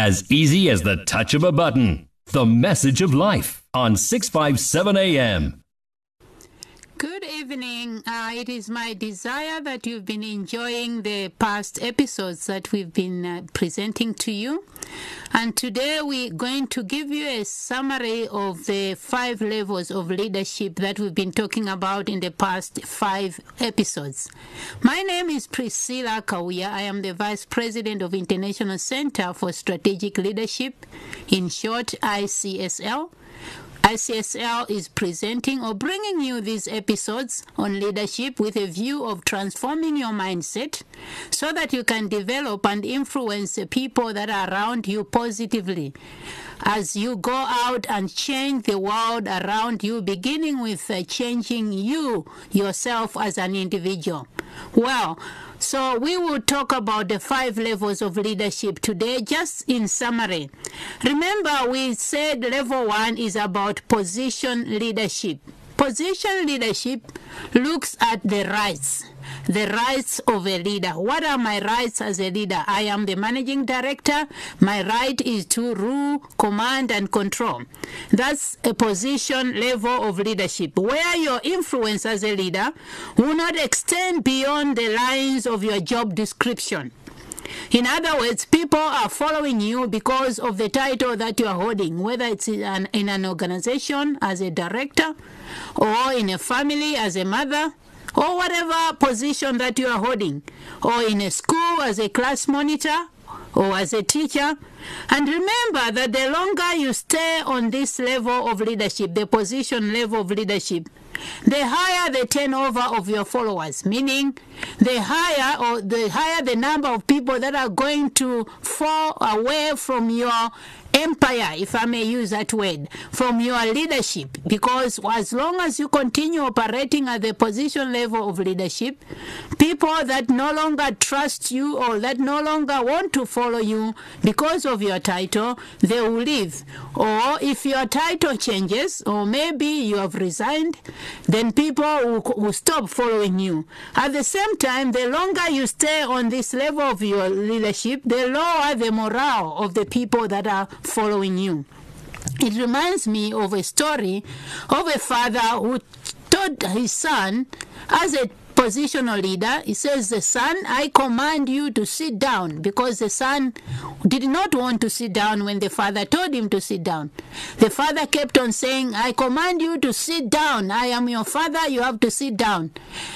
as easy as the touch of a button. The message of life on 657 AM. Evening. Uh, it is my desire that you've been enjoying the past episodes that we've been uh, presenting to you. And today we're going to give you a summary of the five levels of leadership that we've been talking about in the past five episodes. My name is Priscilla Kauya. I am the Vice President of International Center for Strategic Leadership, in short, ICSL. ICSL is presenting or bringing you these episodes on leadership with a view of transforming your mindset so that you can develop and influence the people that are around you positively as you go out and change the world around you, beginning with uh, changing you yourself as an individual. Well, so we will talk about the five levels of leadership today, just in summary. Remember, we said level one is about position leadership. Position leadership looks at the rights, the rights of a leader. What are my rights as a leader? I am the managing director. My right is to rule, command, and control. That's a position level of leadership where your influence as a leader will not extend beyond the lines of your job description. In other words, people are following you because of the title that you are holding, whether it's in an, in an organization as a director, or in a family as a mother, or whatever position that you are holding, or in a school as a class monitor, or as a teacher. And remember that the longer you stay on this level of leadership, the position level of leadership, the higher the turnover of your followers, meaning the higher or the higher the number of people that are going to fall away from your empire, if I may use that word, from your leadership. Because as long as you continue operating at the position level of leadership, people that no longer trust you or that no longer want to follow you because of your title, they will leave. Or if your title changes, or maybe you have resigned, then people will, will stop following you. At the same time, the longer you stay on this level of your leadership, the lower the morale of the people that are following you. It reminds me of a story of a father who told his son, as a positional leader, he says, The son, I command you to sit down because the son did not want to sit down when the father told him to sit down. The father kept on saying, I command you to sit down. I am your father, you have to sit down.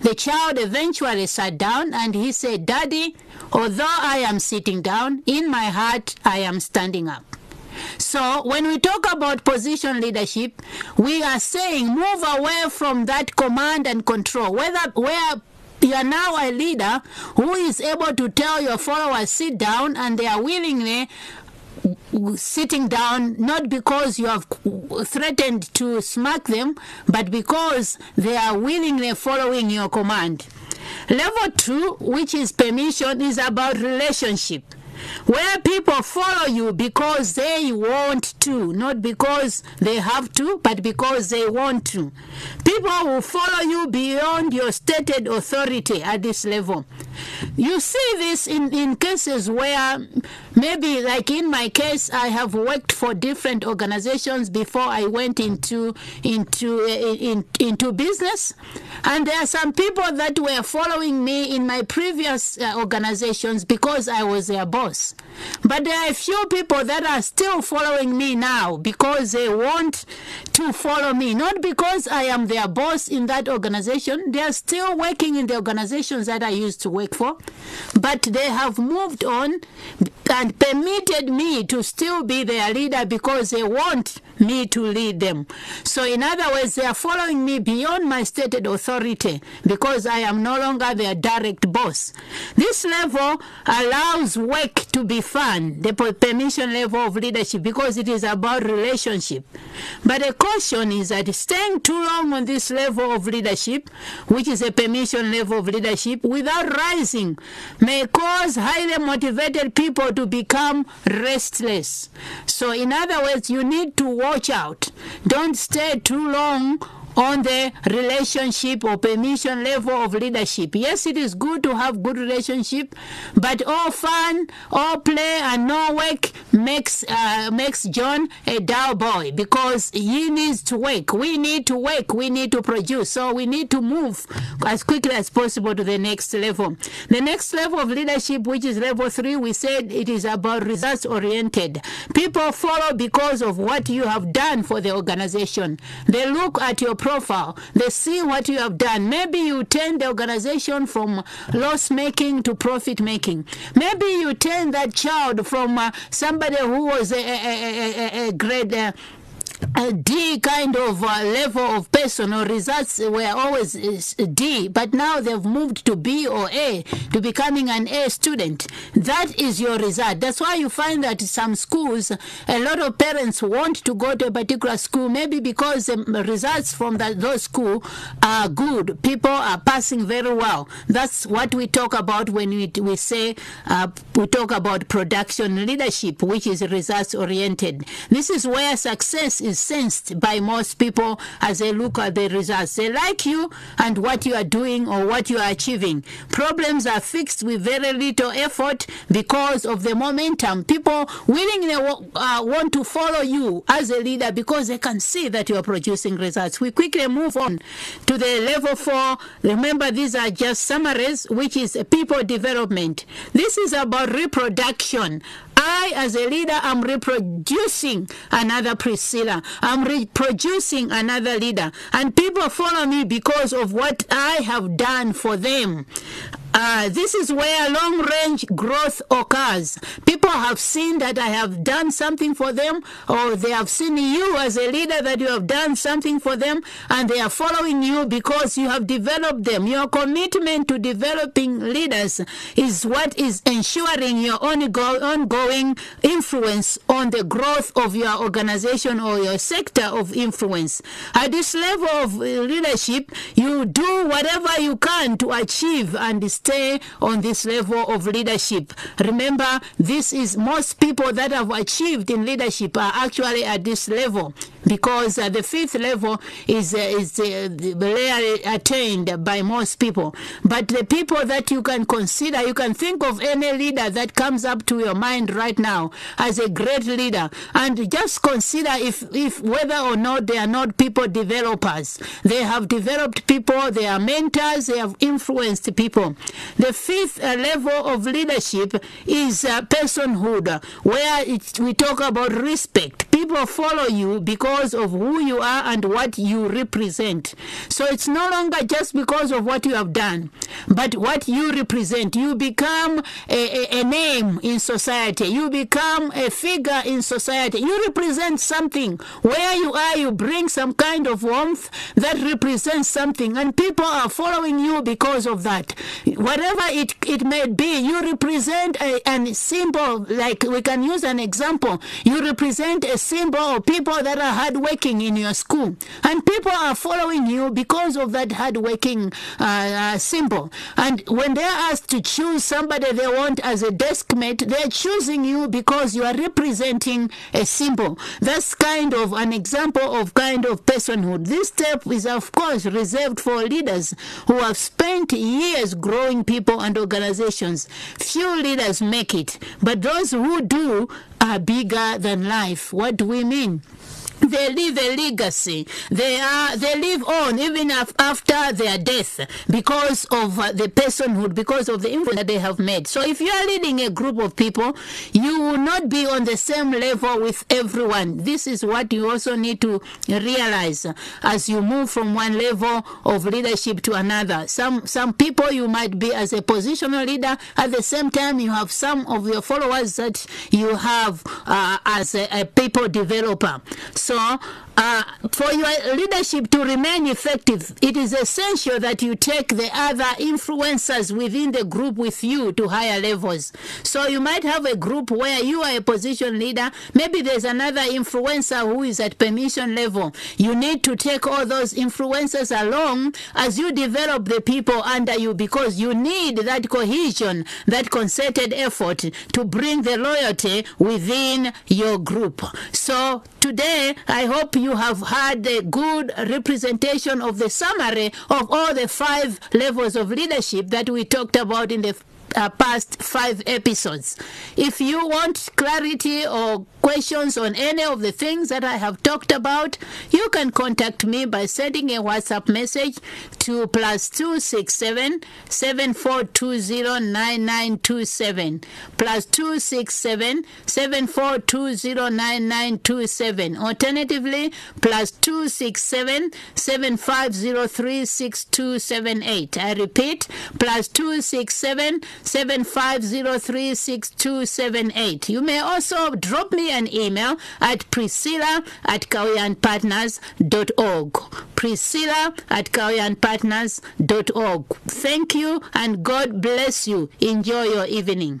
The child eventually sat down and he said, Daddy, although I am sitting down, in my heart I am standing up. So when we talk about position leadership, we are saying move away from that command and control. Whether where you are now a leader who is able to tell your followers sit down and they are willingly sitting down not because you have threatened to smack them but because they are willingly following your command level 2 which is permission is about relationship where people follow you because they want to, not because they have to, but because they want to. People will follow you beyond your stated authority at this level. You see this in, in cases where maybe like in my case I have worked for different organizations before I went into into in, into business. And there are some people that were following me in my previous uh, organizations because I was their boss. But there are a few people that are still following me now because they want to follow me. Not because I am their boss in that organization. They are still working in the organizations that I used to work for. But they have moved on and permitted me to still be their leader because they want me to lead them. So, in other words, they are following me beyond my stated authority because I am no longer their direct boss. This level allows work to be fun, the permission level of leadership, because it is about relationship. But a caution is that staying too long on this level of leadership, which is a permission level of leadership, without rising, may cause highly motivated people to become restless. So, in other words, you need to watch out. Don't stay too long on the relationship or permission level of leadership. Yes, it is good to have good relationship, but all fun, all play, and no work makes uh, makes John a dull boy because he needs to work. We need to work. We need to produce. So we need to move as quickly as possible to the next level. The next level of leadership, which is level three, we said it is about results oriented. People follow because of what you have done for the organization. They look at your profile. They see what you have done. Maybe you turn the organization from loss making to profit making. Maybe you turn that child from uh, somebody who was a, a, a, a, a grade. Uh, D kind of uh, level of personal results were always uh, D, but now they've moved to B or A to becoming an A student. That is your result. That's why you find that some schools, a lot of parents want to go to a particular school, maybe because the results from that those school are good. People are passing very well. That's what we talk about when we, we say uh, we talk about production leadership, which is results oriented. This is where success is sensed by most people as they look at the results. They like you and what you are doing or what you are achieving. Problems are fixed with very little effort because of the momentum. People willingly uh, want to follow you as a leader because they can see that you are producing results. We quickly move on to the level four. Remember, these are just summaries, which is people development. This is about reproduction. I, as a leader, am reproducing another Priscilla. I'm reproducing another leader. And people follow me because of what I have done for them. Uh, this is where long range growth occurs. People have seen that I have done something for them, or they have seen you as a leader that you have done something for them, and they are following you because you have developed them. Your commitment to developing leaders is what is ensuring your ongoing influence on the growth of your organization or your sector of influence. At this level of leadership, you do whatever you can to achieve and stay on this level of leadership. Remember, this is most people that have achieved in leadership are actually at this level because uh, the fifth level is uh, is uh, rarely attained by most people. But the people that you can consider, you can think of any leader that comes up to your mind right now as a great leader, and just consider if if whether or not they are not people developers. They have developed people. They are mentors. They have influenced people. The fifth uh, level of leadership is uh, personhood, where we talk about respect. People follow you because of who you are and what you represent. So it's no longer just because of what you have done, but what you represent. You become a, a, a name in society. You become a figure in society. You represent something. Where you are, you bring some kind of warmth that represents something, and people are following you because of that whatever it, it may be, you represent a, a symbol, like we can use an example. You represent a symbol of people that are hardworking in your school. And people are following you because of that hardworking uh, uh, symbol. And when they're asked to choose somebody they want as a desk mate, they're choosing you because you are representing a symbol. That's kind of an example of kind of personhood. This step is, of course, reserved for leaders who have spent years growing people and organizations. Few leaders make it, but those who do are bigger than life. What do we mean? They leave a legacy. They are they live on even af- after their death because of uh, the personhood, because of the influence that they have made. So if you are leading a group of people, you will not be on the same level with everyone. This is what you also need to realize as you move from one level of leadership to another. Some some people you might be as a positional leader. At the same time, you have some of your followers that you have uh, as a, a people developer. So, 哦，uh, for your leadership to remain effective, it is essential that you take the other influencers within the group with you to higher levels. So, you might have a group where you are a position leader. Maybe there's another influencer who is at permission level. You need to take all those influencers along as you develop the people under you because you need that cohesion, that concerted effort to bring the loyalty within your group. So, today, I hope you have had a good representation of the summary of all the five levels of leadership that we talked about in the uh, past five episodes. If you want clarity or questions on any of the things that I have talked about, you can contact me by sending a WhatsApp message to plus 267 7420 9927 plus 267 7420 9927 alternatively plus 267 7503 6278 I repeat plus 267 7503 6278 you may also drop me an email at priscilla at kawianpartners.org priscilla at kawianpartners.org thank you and God bless you. Enjoy your evening